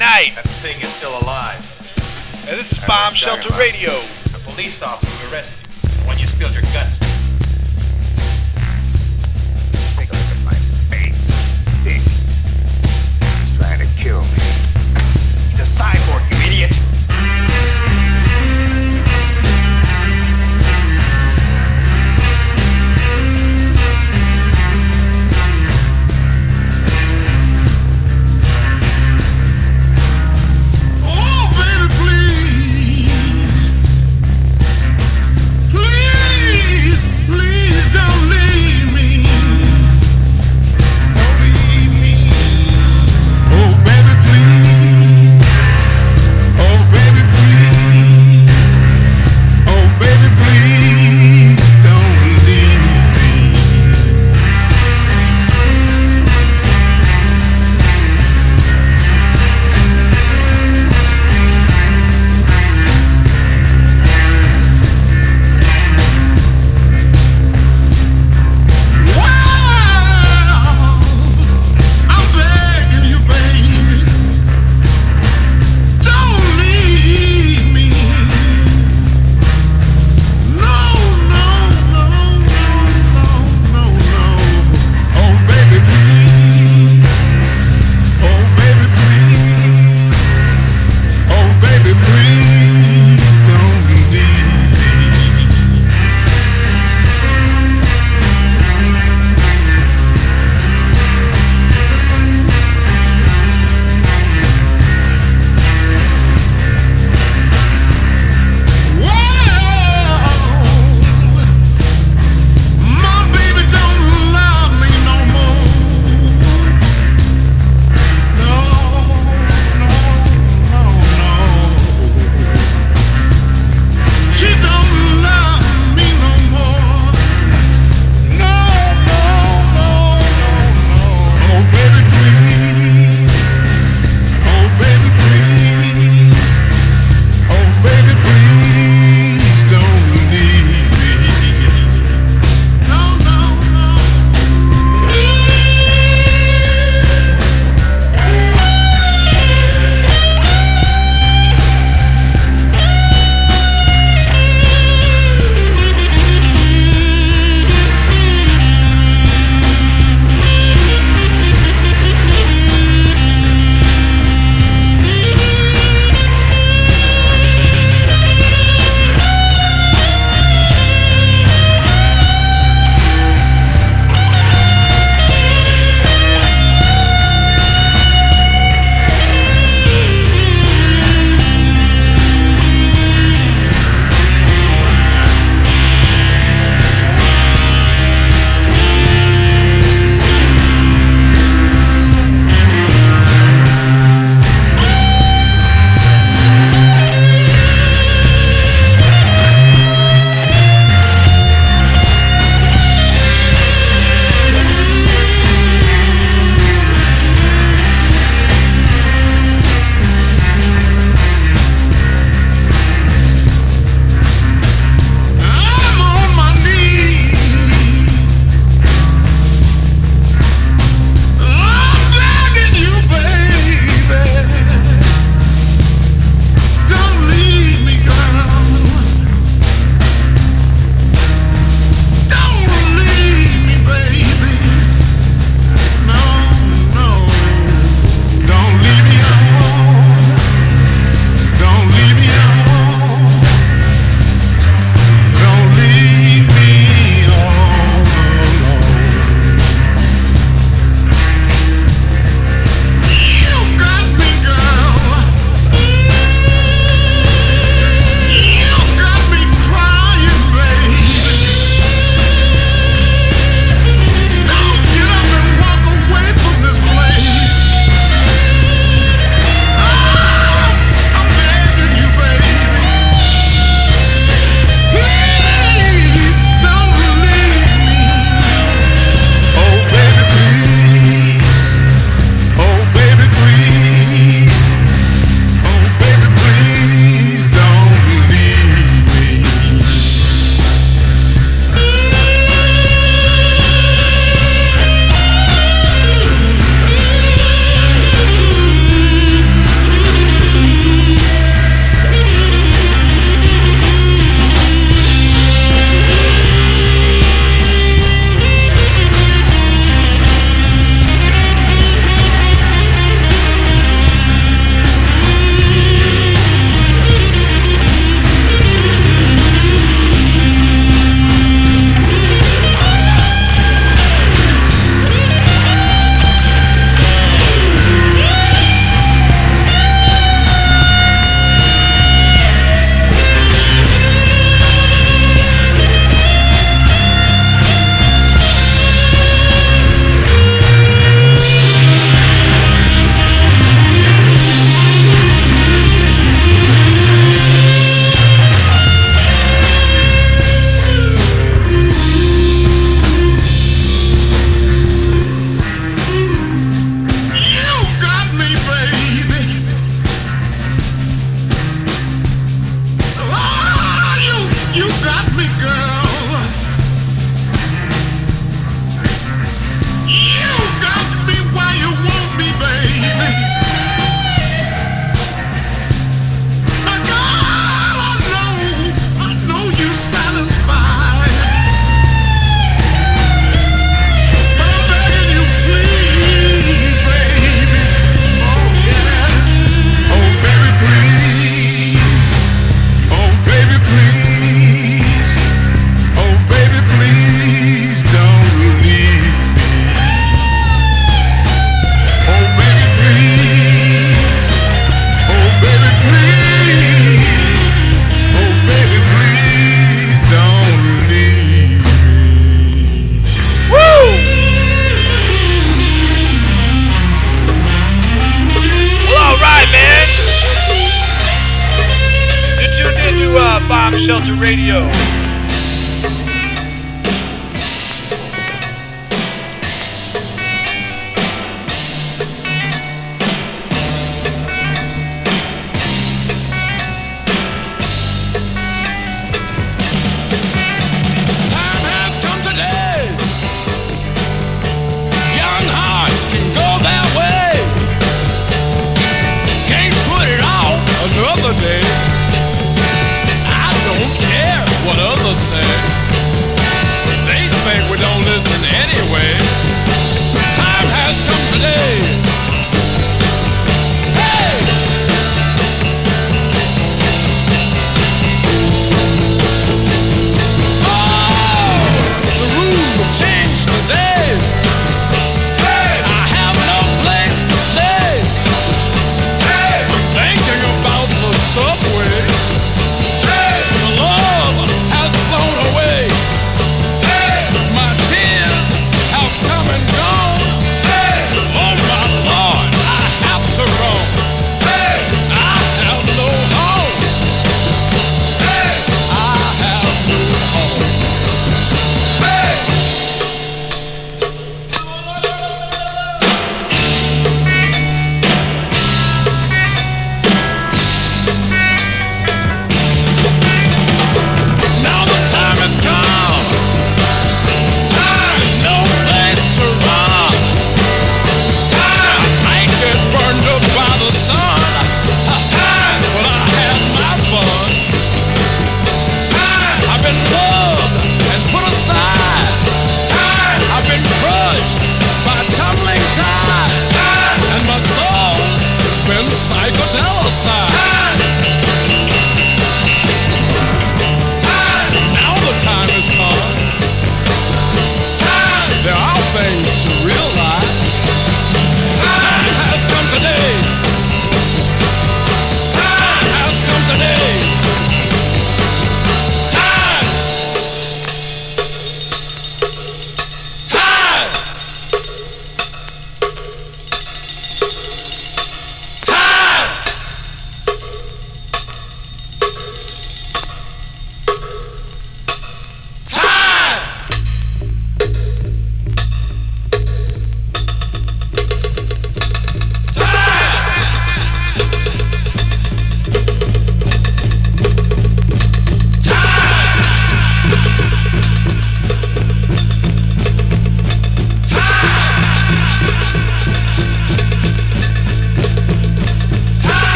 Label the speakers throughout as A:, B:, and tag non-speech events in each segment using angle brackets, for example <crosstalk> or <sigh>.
A: Night,
B: That thing is still alive.
A: and this is Bomb Shelter Radio.
B: A police officer arrested you when you spilled your guts.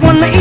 C: Be the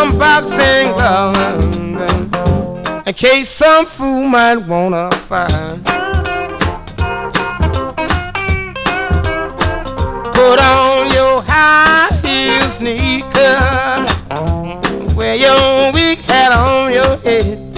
D: some boxing glove in case some fool might wanna find. Put on your high heel sneaker, wear your wig hat on your head.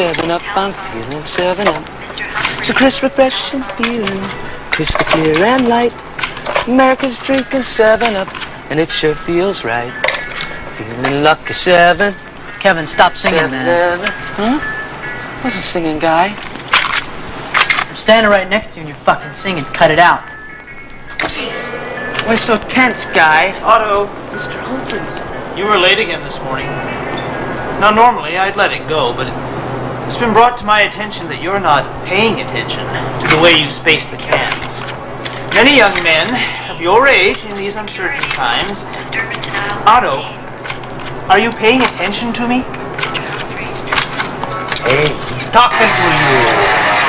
E: seven up, I'm feeling seven up. It's a crisp, refreshing feeling, crystal clear and light. America's drinking seven up, and it sure feels right. Feeling lucky seven.
F: Kevin, stop singing,
E: seven, man. Huh? What's a singing guy?
F: I'm standing right next to you, and you're fucking singing. Cut it out. Jeez.
E: Why so tense, guy? Otto. Mr. Holmes.
G: You were late again this morning.
H: Now, normally I'd let it go, but it been brought to my attention that you're not paying attention to the way you space the cans. Many young men of your age in these uncertain times. Otto, are you paying attention to me?
G: Hey, he's talking to you.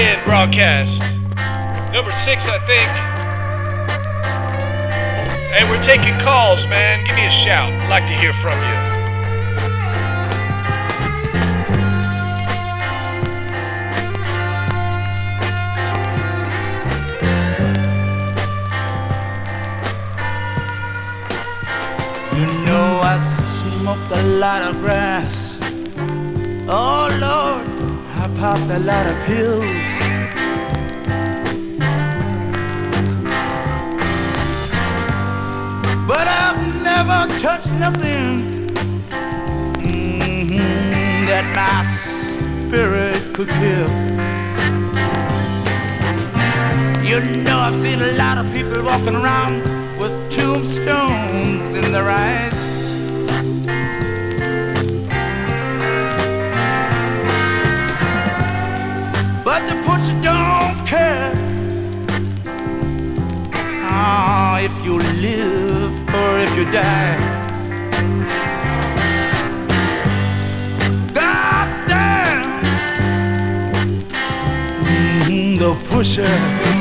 A: Broadcast, number six, I think. Hey, we're taking calls, man. Give me a shout. I'd like to hear from you.
I: You know I smoked a lot of grass. Oh Lord, I popped a lot of pills. But I've never touched nothing mhm, that my spirit could kill. You know I've seen a lot of people walking around with tombstones in their eyes. You die. God damn Mhm, the pusher.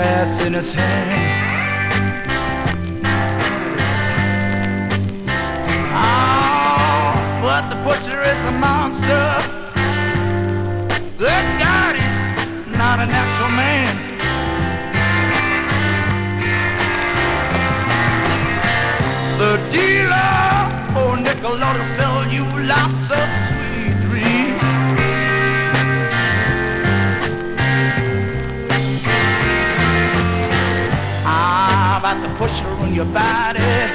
I: Grass in his hand. About the on your body.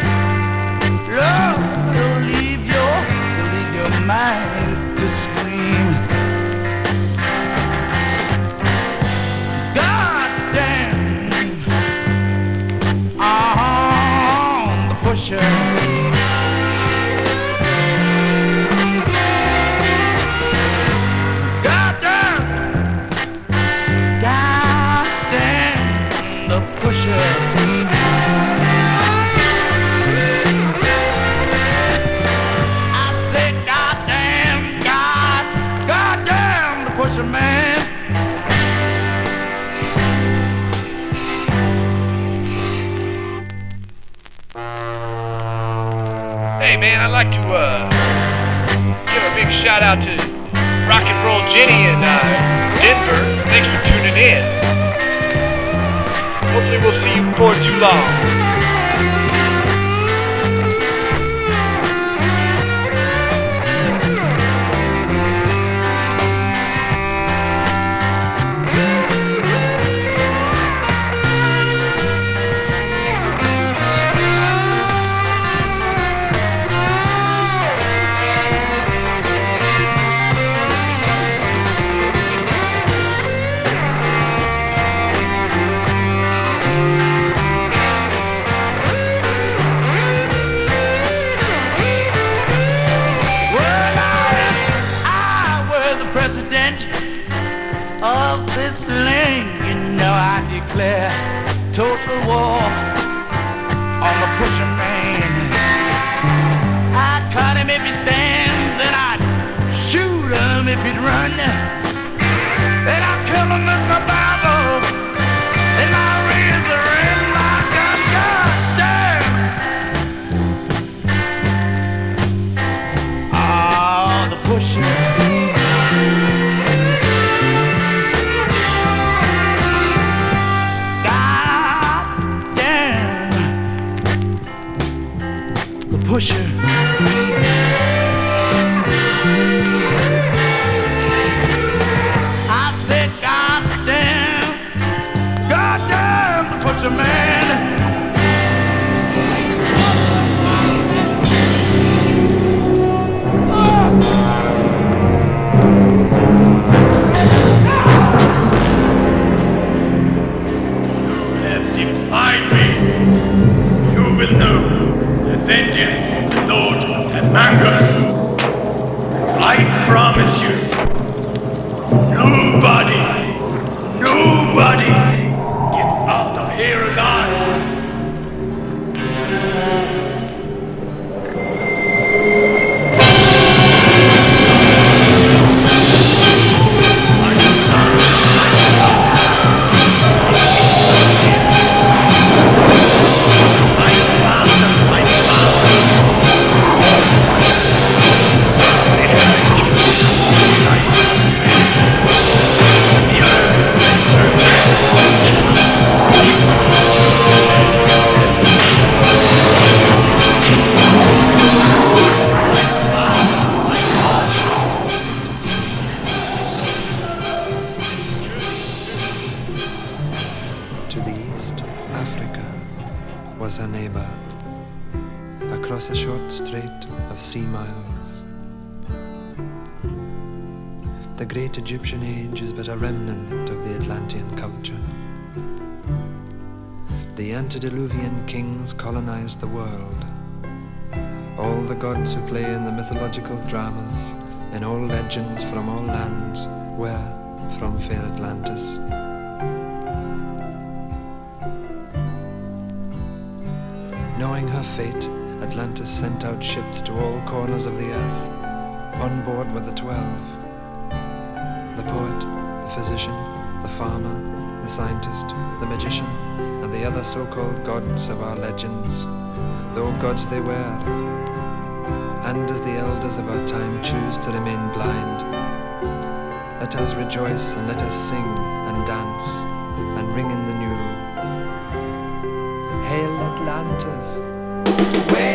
A: I'd like to uh, give a big shout out to Rock and Roll Jenny in uh, Denver. Thanks for tuning in. Hopefully we'll see you before too long.
I: Declare
J: mythological dramas, and all legends from all lands, were from fair Atlantis. Knowing her fate, Atlantis sent out ships to all corners of the earth. On board were the twelve the poet, the physician, the farmer, the scientist, the magician, and the other so called gods of our legends, though gods they were. And as the elders of our time choose to remain blind, let us rejoice and let us sing and dance and ring in the new. Hail Atlantis!
I: Way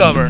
K: summer.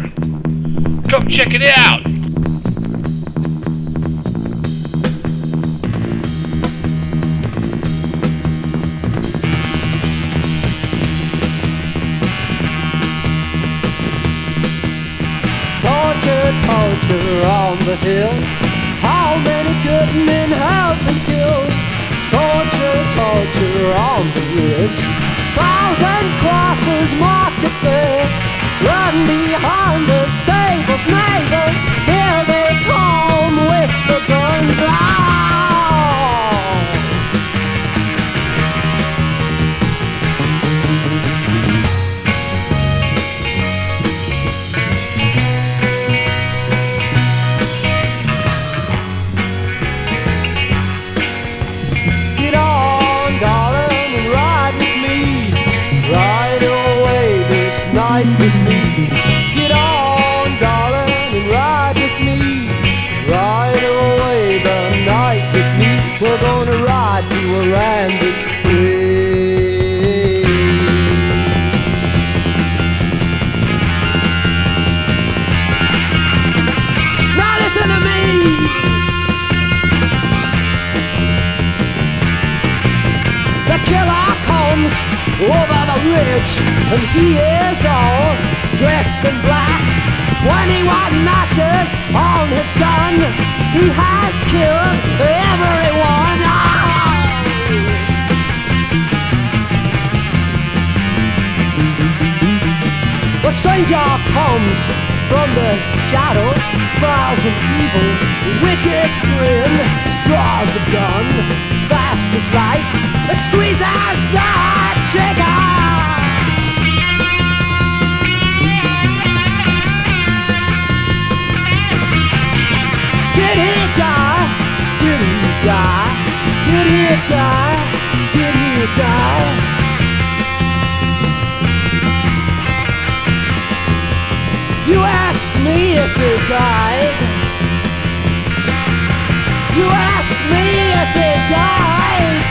K: You asked me if he died.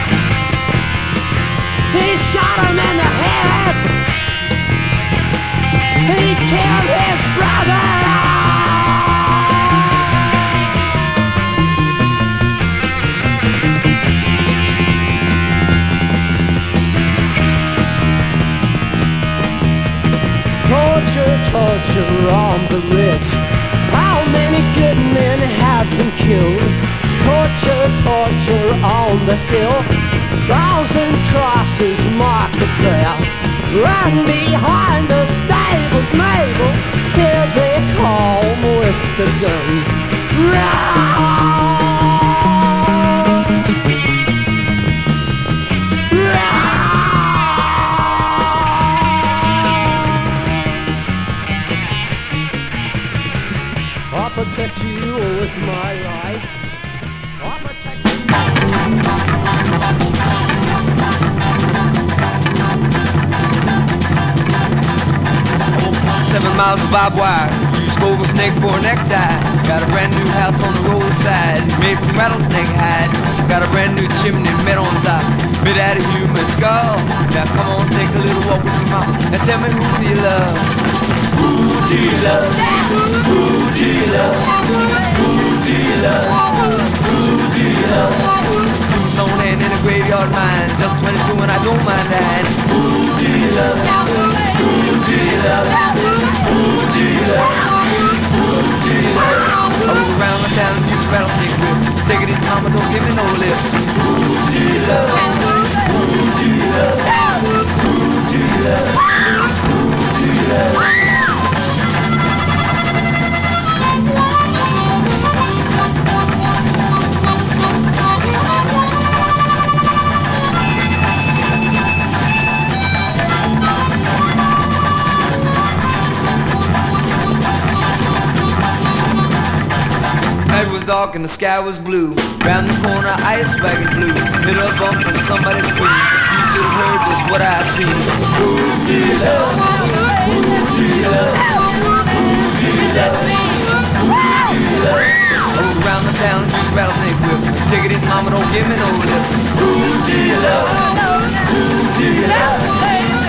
K: He shot him in the head. He killed his brother. Torture, torture on the rich. Many good men have been killed? Torture, torture on the hill. Thousand crosses mark the path. Run behind the stables, Mabel. Here they come with the guns. Run! Protect you with my life. I'll protect
L: Seven miles of barbed wire. Use Global Snake for a necktie. Got a brand new house on the roadside, made from rattlesnake hide. Got a brand new chimney made on top, made out of human skull. Now come on, take a little walk with me, mama. Now tell me who do you love? Do you love? Who do you love? Who do you love? Who do you love? Tombstone hand in a graveyard mine. Just 22 and I don't mind that. Who do you love? Who do you love? Who do you love? Who do you love? I around the town and use rattlesnake whip. Take it easy, mama, don't give me no lip. Who do you love? Who do you love? Who do you love? Who do you love? Dark and the sky was blue. Round the corner, ice wagon flew. Hit a bump and somebody screamed. You should have heard just what I seen. Do you love? Do you love? Do you love? Do you love? Around the town, use rattlesnake whip. It easy, mama, don't give me no lip. Who do you love? Who do you love?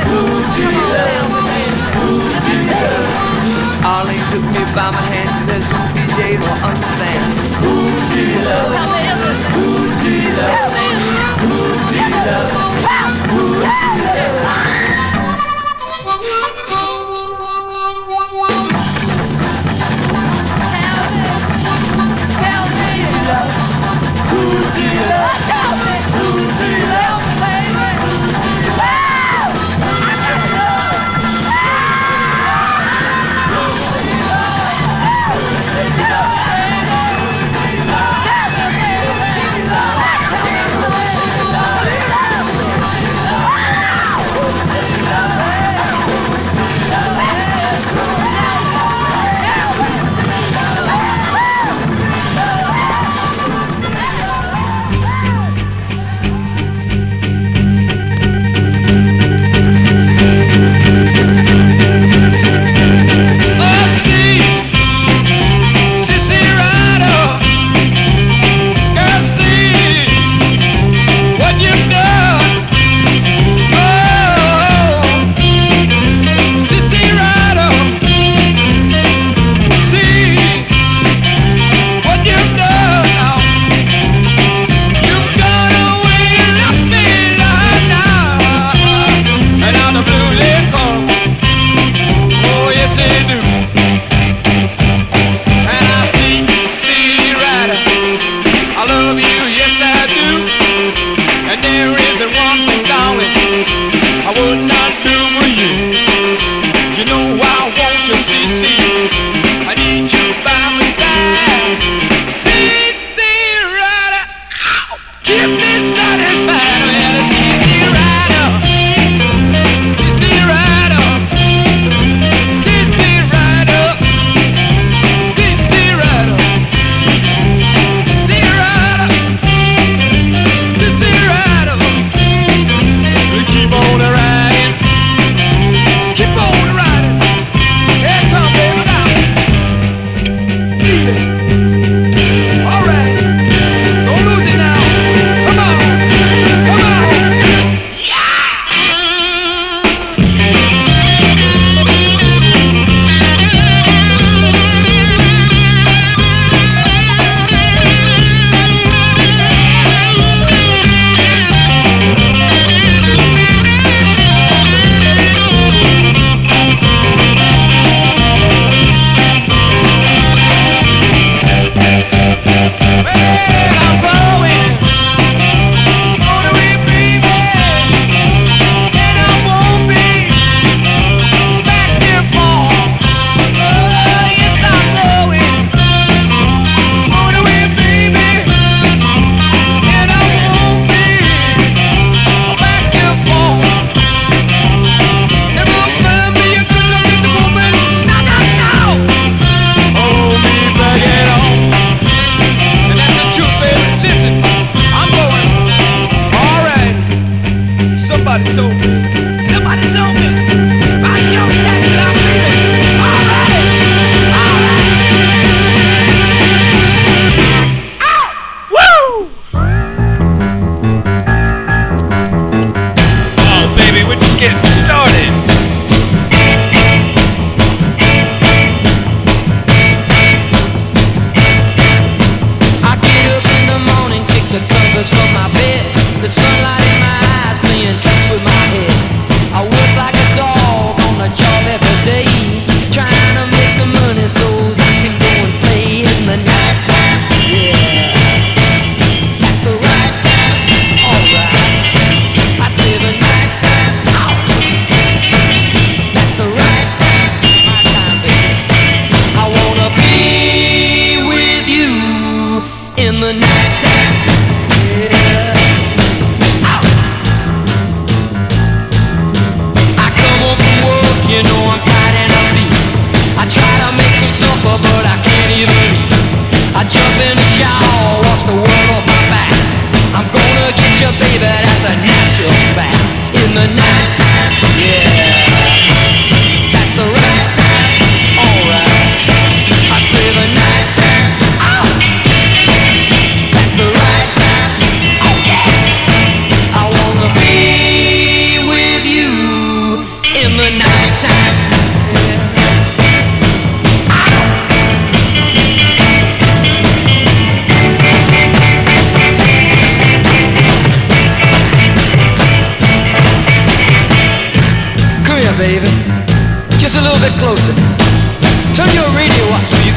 L: Who do you love? Arlene took me by my hand, she says, who CJ don't understand. Who do you love? Who do you love? Who do you love? Who do you love? Who do you love?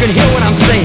L: Can hear what I'm saying.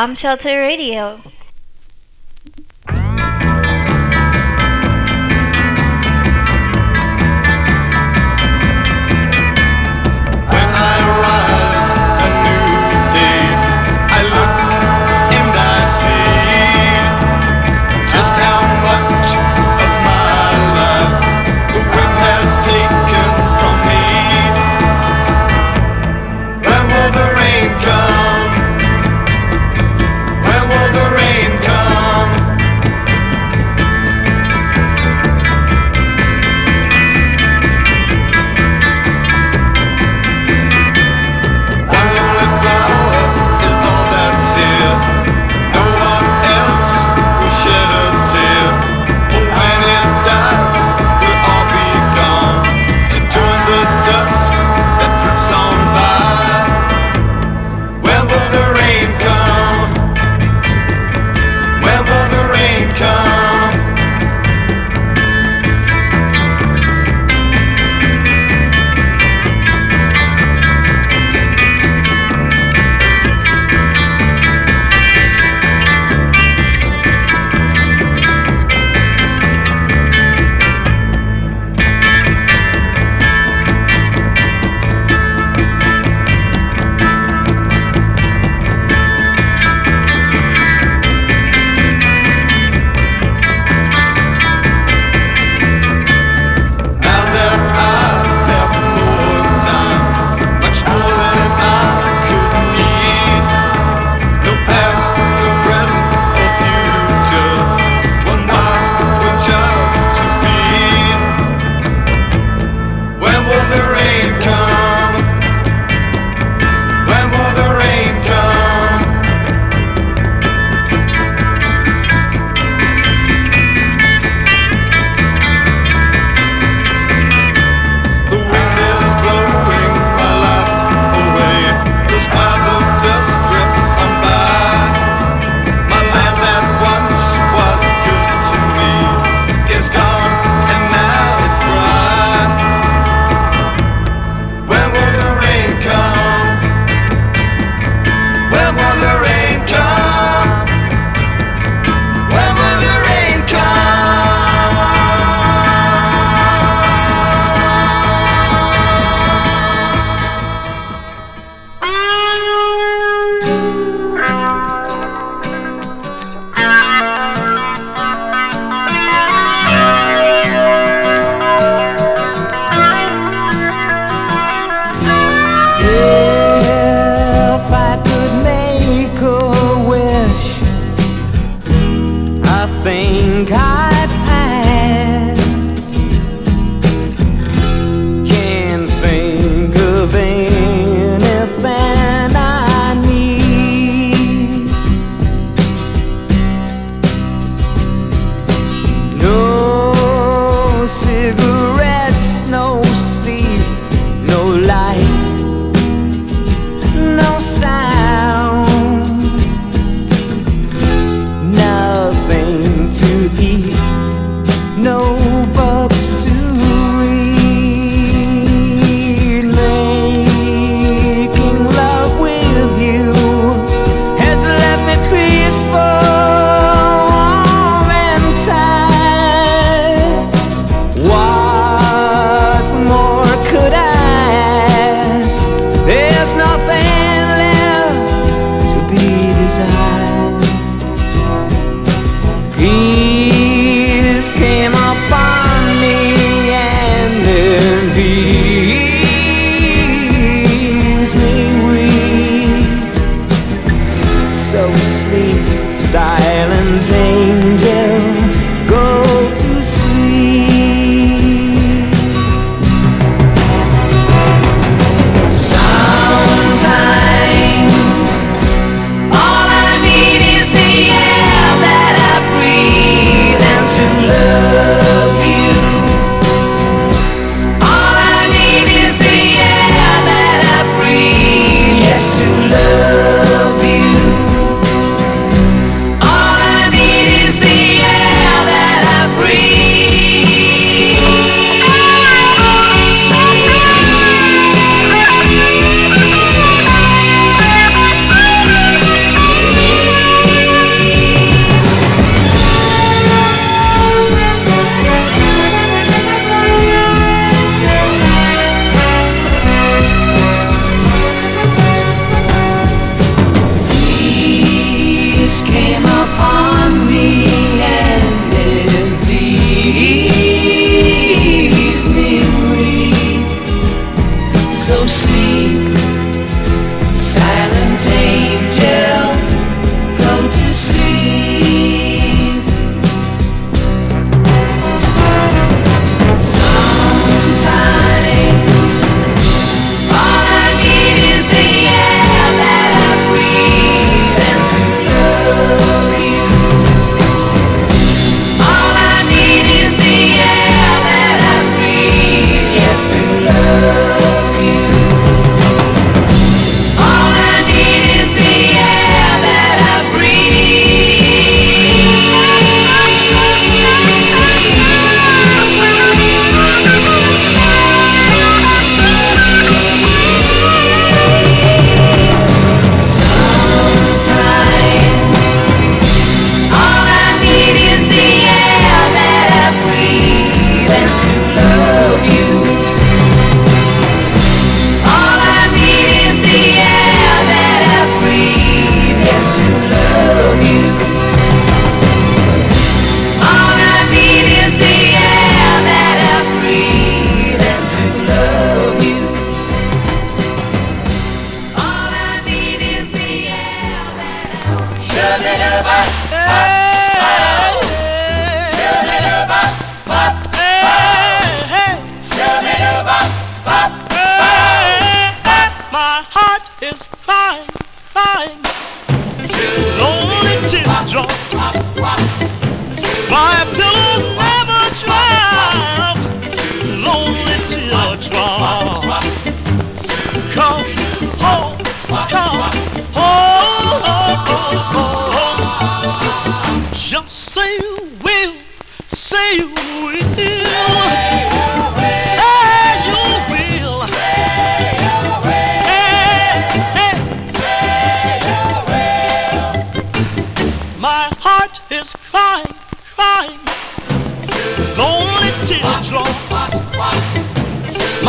M: Bomb Shelter Radio.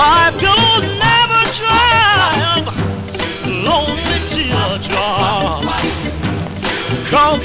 N: My
O: pillow never dry. Lonely teardrops. Come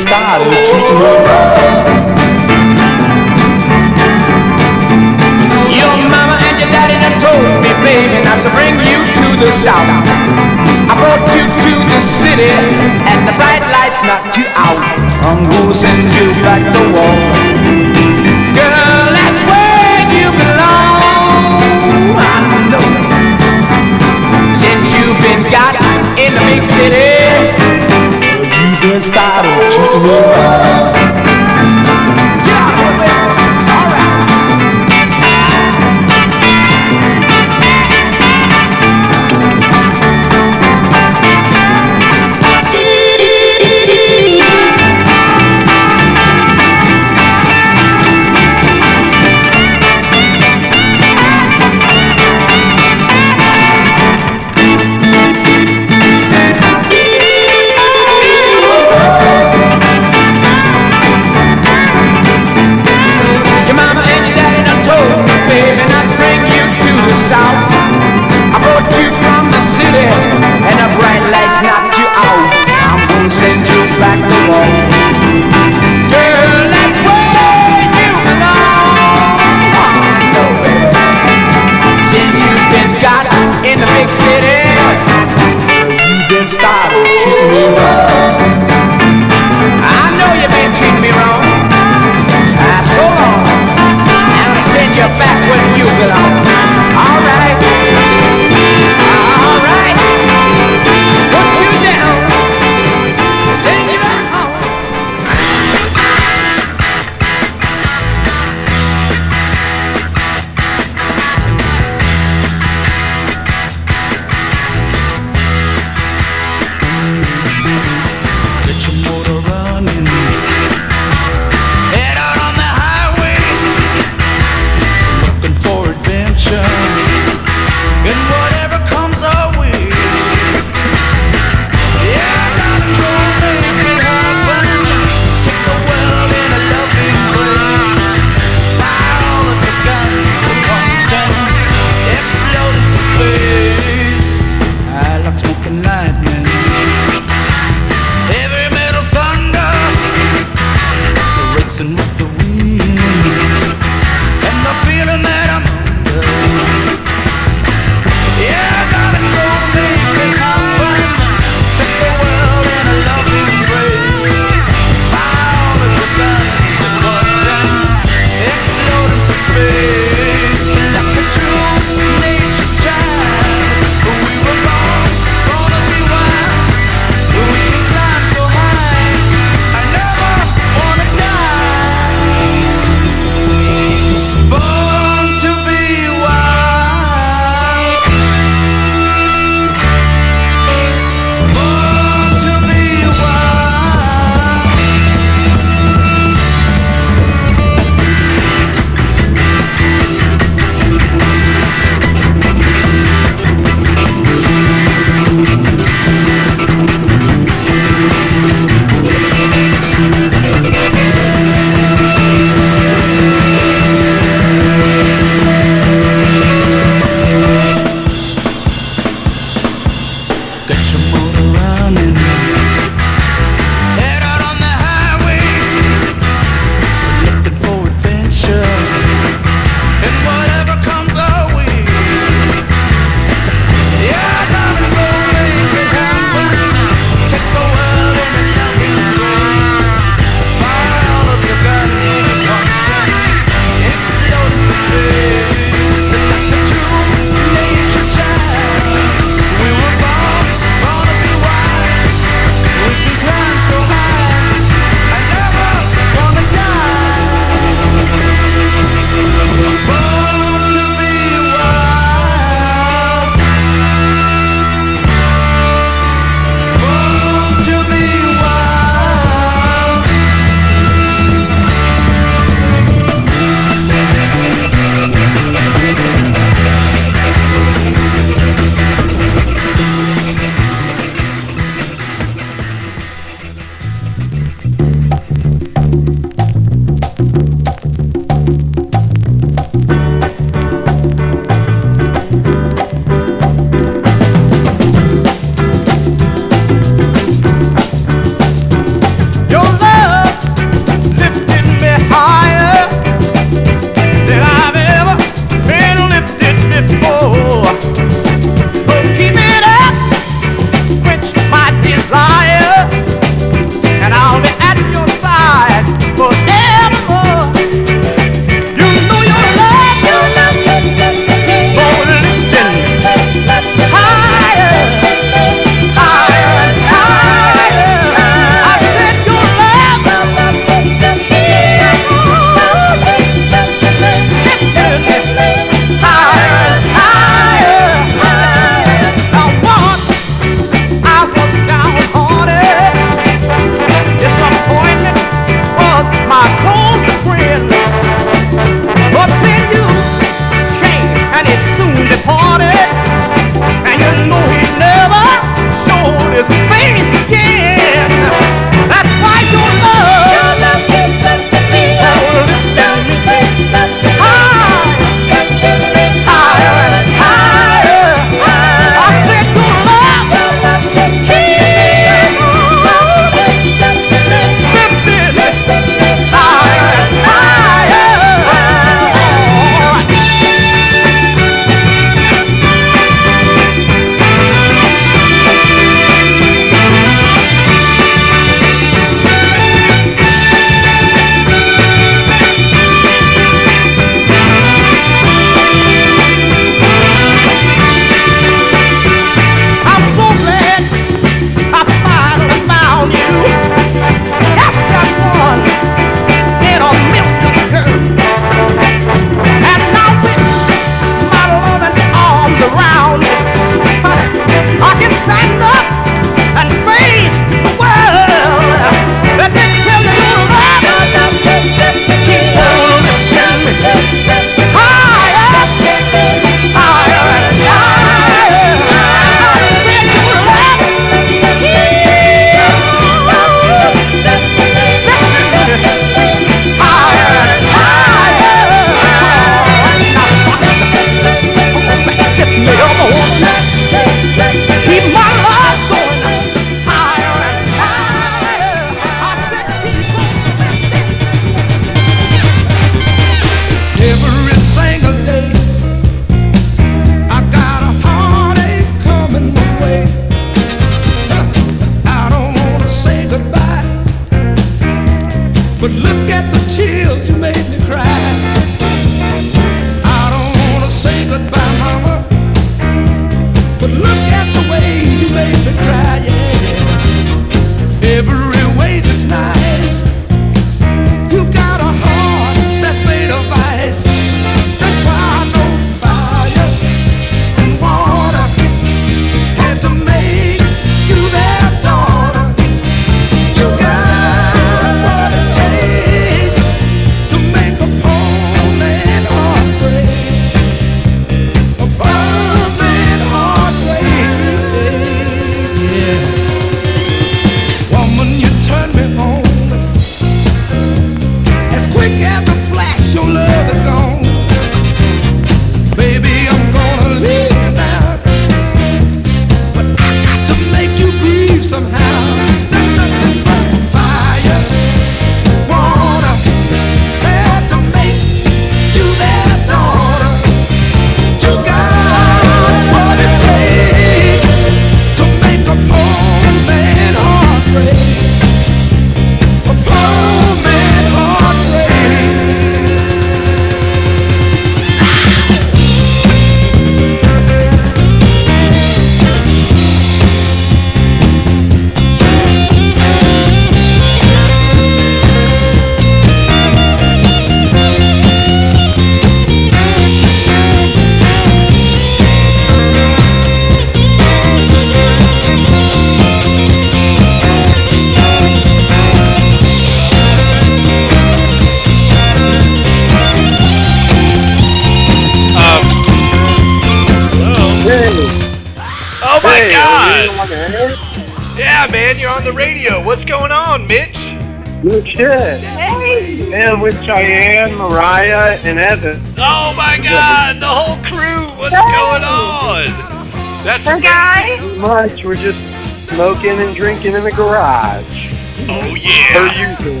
P: smoking and drinking in the garage.
A: Oh
P: Per
A: yeah.
P: usual.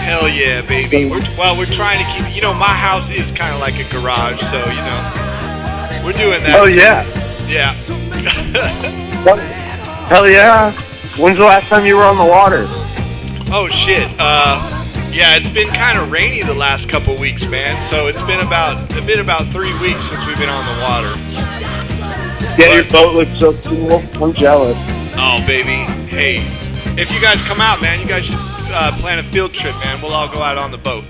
A: Hell yeah, baby. We're, well, we're trying to keep. You know, my house is kind of like a garage, so you know, we're doing that.
P: Oh, yeah.
A: Yeah. <laughs>
P: Hell yeah. When's the last time you were on the water?
A: oh shit. Uh, yeah, it's been kind of rainy the last couple weeks, man. So it's been about it's been about three weeks since we've been on the water.
P: Yeah, your boat looks so cool. I'm jealous.
A: Oh, baby. Hey, if you guys come out, man, you guys should uh, plan a field trip, man. We'll all go out on the boat.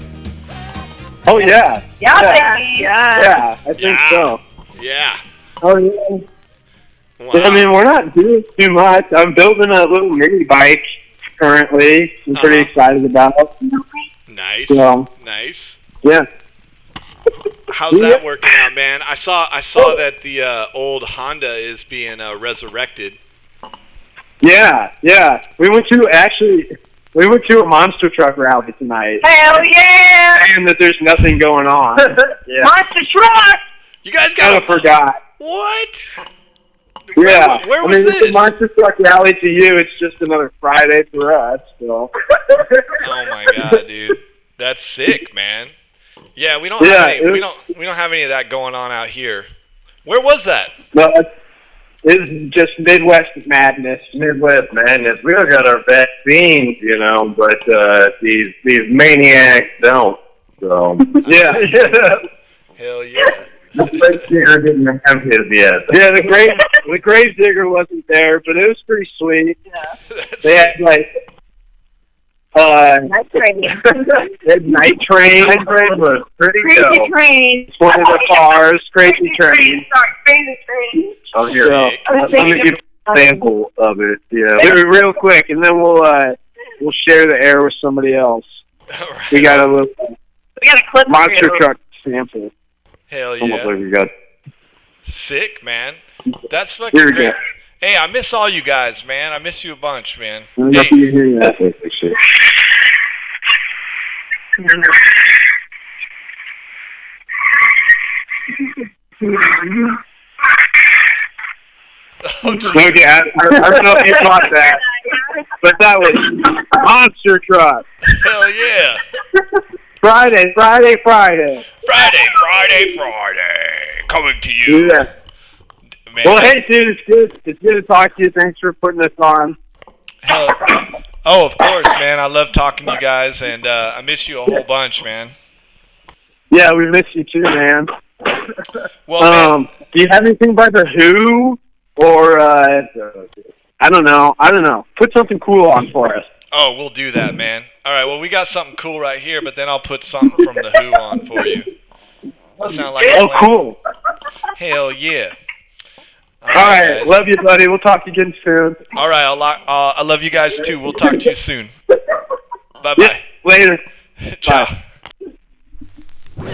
P: Oh, yeah.
M: Yeah,
P: Yeah,
M: baby.
P: yeah I think
A: Yeah.
P: so.
A: Yeah.
P: Oh, yeah.
A: Wow.
P: I mean, we're not doing too much. I'm building a little mini bike currently. I'm pretty
A: Uh-huh.
P: excited about.
A: Nice.
P: So,
A: Nice.
P: yeah.
A: How's that working out, man? I saw I saw that the uh, old Honda is being uh, resurrected.
P: Yeah, yeah. We went to actually, we went to a monster truck rally tonight.
M: Hell yeah!
P: And that there's nothing going on. <laughs> yeah.
M: Monster truck!
A: You guys got
P: of forgot.
A: what?
P: Yeah.
A: where was
P: I
A: was
P: mean, it's
A: this?
P: a monster truck rally to you. It's just another Friday for us. So. <laughs>
A: Oh my god, dude, that's sick, man. Yeah, we don't
P: Yeah,
A: have any,
P: was-
A: we don't we don't have any of that going on out here. Where was that?
P: No, it's, it's just Midwest madness.
Q: Midwest madness. We all got our vaccines, you know, but uh, these these maniacs don't. So <laughs>
P: Yeah.
A: Hell yeah.
Q: the great digger didn't have his yet.
P: Yeah, the grave the grave digger wasn't there, but it was pretty sweet. <laughs> Yeah. They had like uh <laughs>
M: Night train.
P: night train.
Q: Night train was pretty
M: Crazy
Q: dope.
M: train.
P: One of the cars, crazy train.
M: Sorry, crazy train.
Q: Oh, here.
P: So,
Q: I'm gonna give a sample of it. Yeah.
P: do real quick, and then we'll uh we'll share the air with somebody else.
A: All right.
P: We got a little
M: We got a clip
P: monster
M: for
P: truck sample.
A: Hell
Q: Almost
A: yeah.
Q: like we got.
A: Sick, man. That's fucking
P: Here we
A: great.
P: go.
A: Hey, I miss all you guys, man. I miss you a bunch, man.
P: I'm
A: Hey,
P: to hear that. <laughs>
Q: Oh, Shit.
P: Okay, I, I, I don't know if you caught that, but that was monster truck.
A: hell yeah.
P: Friday, Friday, Friday.
A: Friday, Friday, Friday. Coming to you.
P: Yeah.
A: Man,
P: Well, hey, dude, it's good. It's good to talk to you. Thanks for putting this on.
A: hell- Oh, of course, man. I love talking to you guys, and uh, I miss you a whole bunch, man.
P: Yeah, we miss you too, man.
A: Well, man,
P: Um, do you have anything by the Who or uh, I don't know. I don't know. Put something cool on for us.
A: oh, we'll do that, man. All right, well, we got something cool right here, but then I'll put something from the Who on for you. That sound like
P: Oh, cool.
A: Hell yeah.
P: All right, love you, buddy. We'll talk again soon.
A: All right, I'll, uh, I love you guys too. We'll talk to you soon. <laughs> <laughs> Bye bye.
P: later.
A: Ciao.
O: The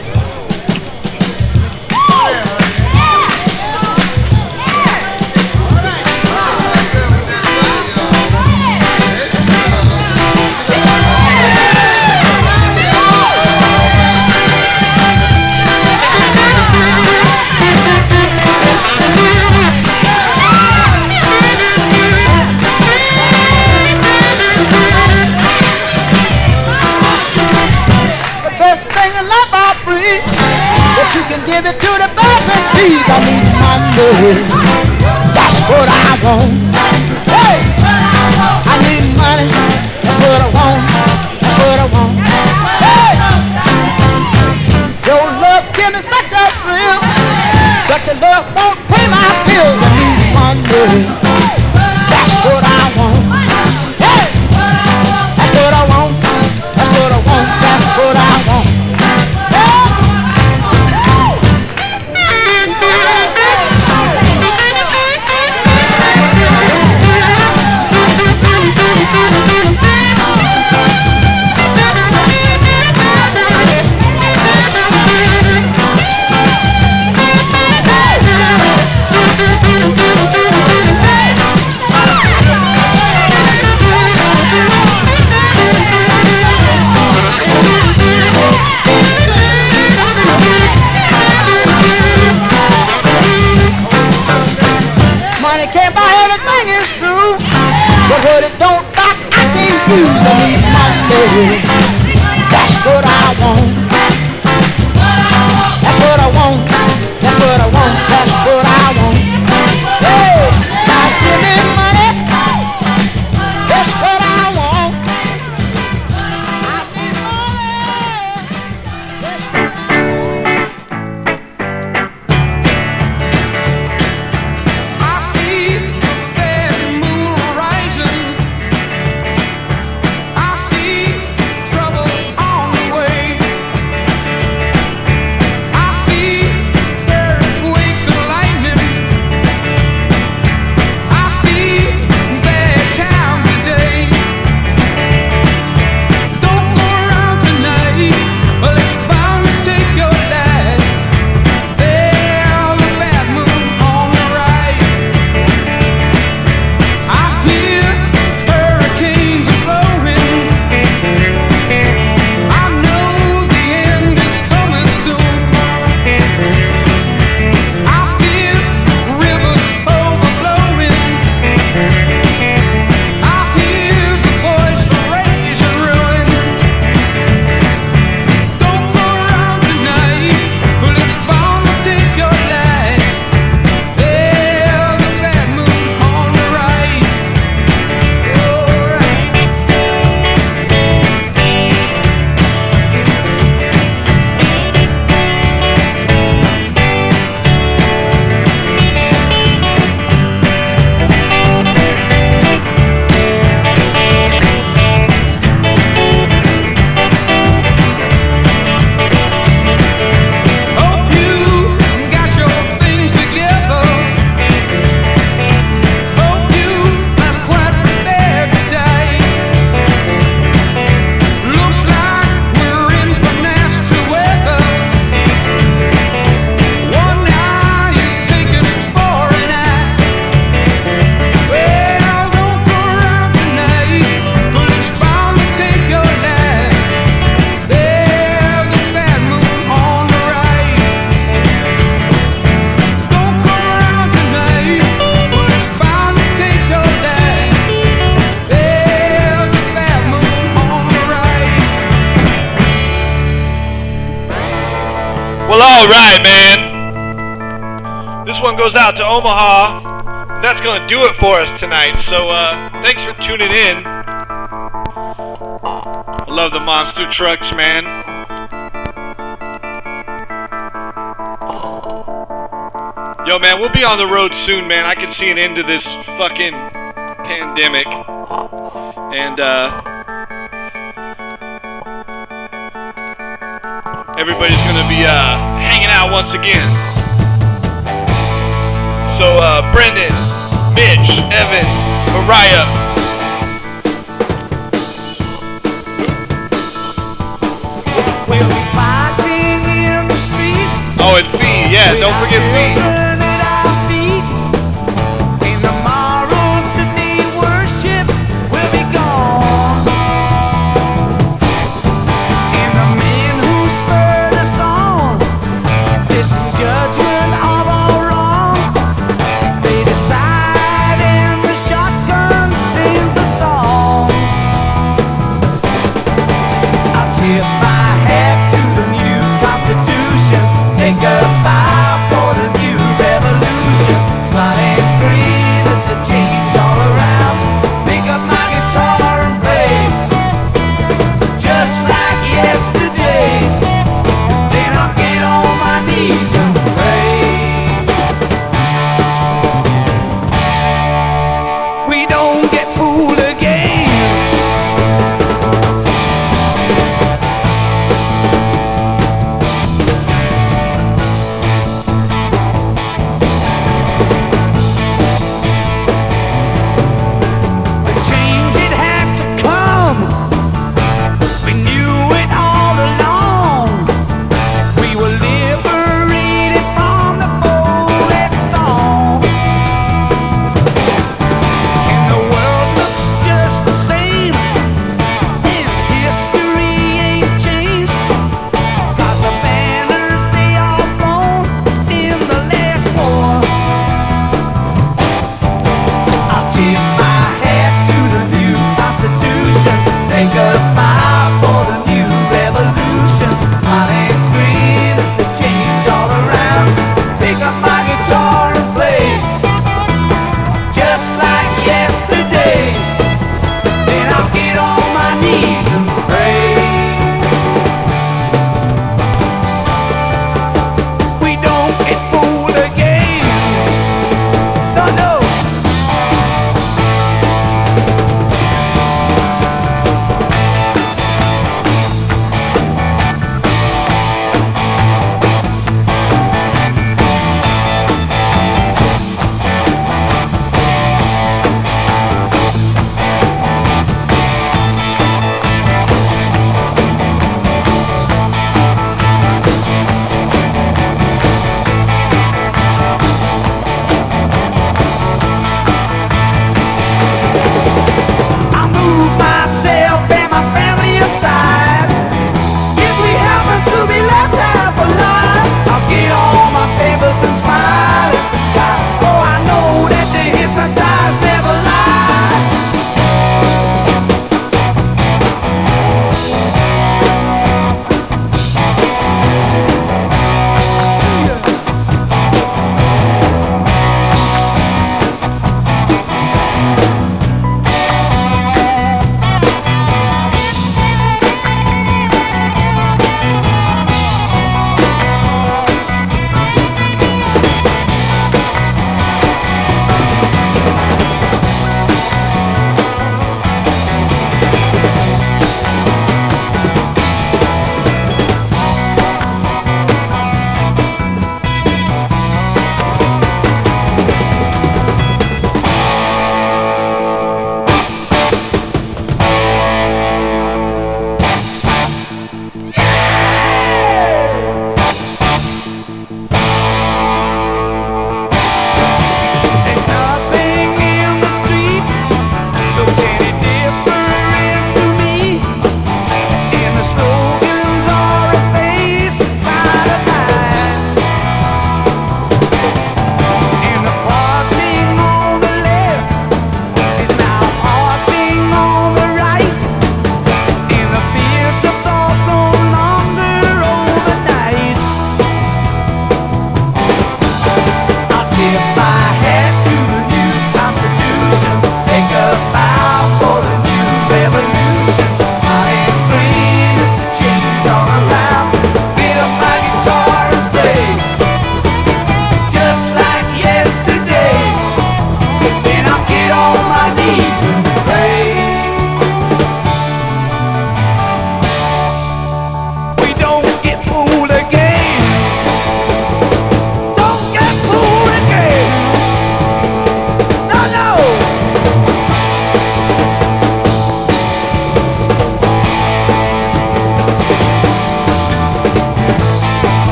O: give it to the birds and bees I need money That's what I want. Hey! I need money That's what I want. That's what I want. Hey! Your love give me such a thrill But your love won't pay my bills. I need money
K: trucks, man. Yo, man, we'll be on the road soon, man. I can see an end to this fucking pandemic. And, uh... Everybody's gonna be, uh, hanging out once again. So, uh, Brendan, Mitch, Evan, Mariah,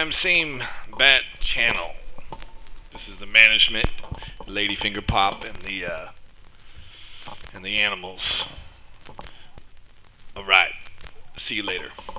A: time, same bat channel. This is the management, Ladyfinger Pop, and the uh,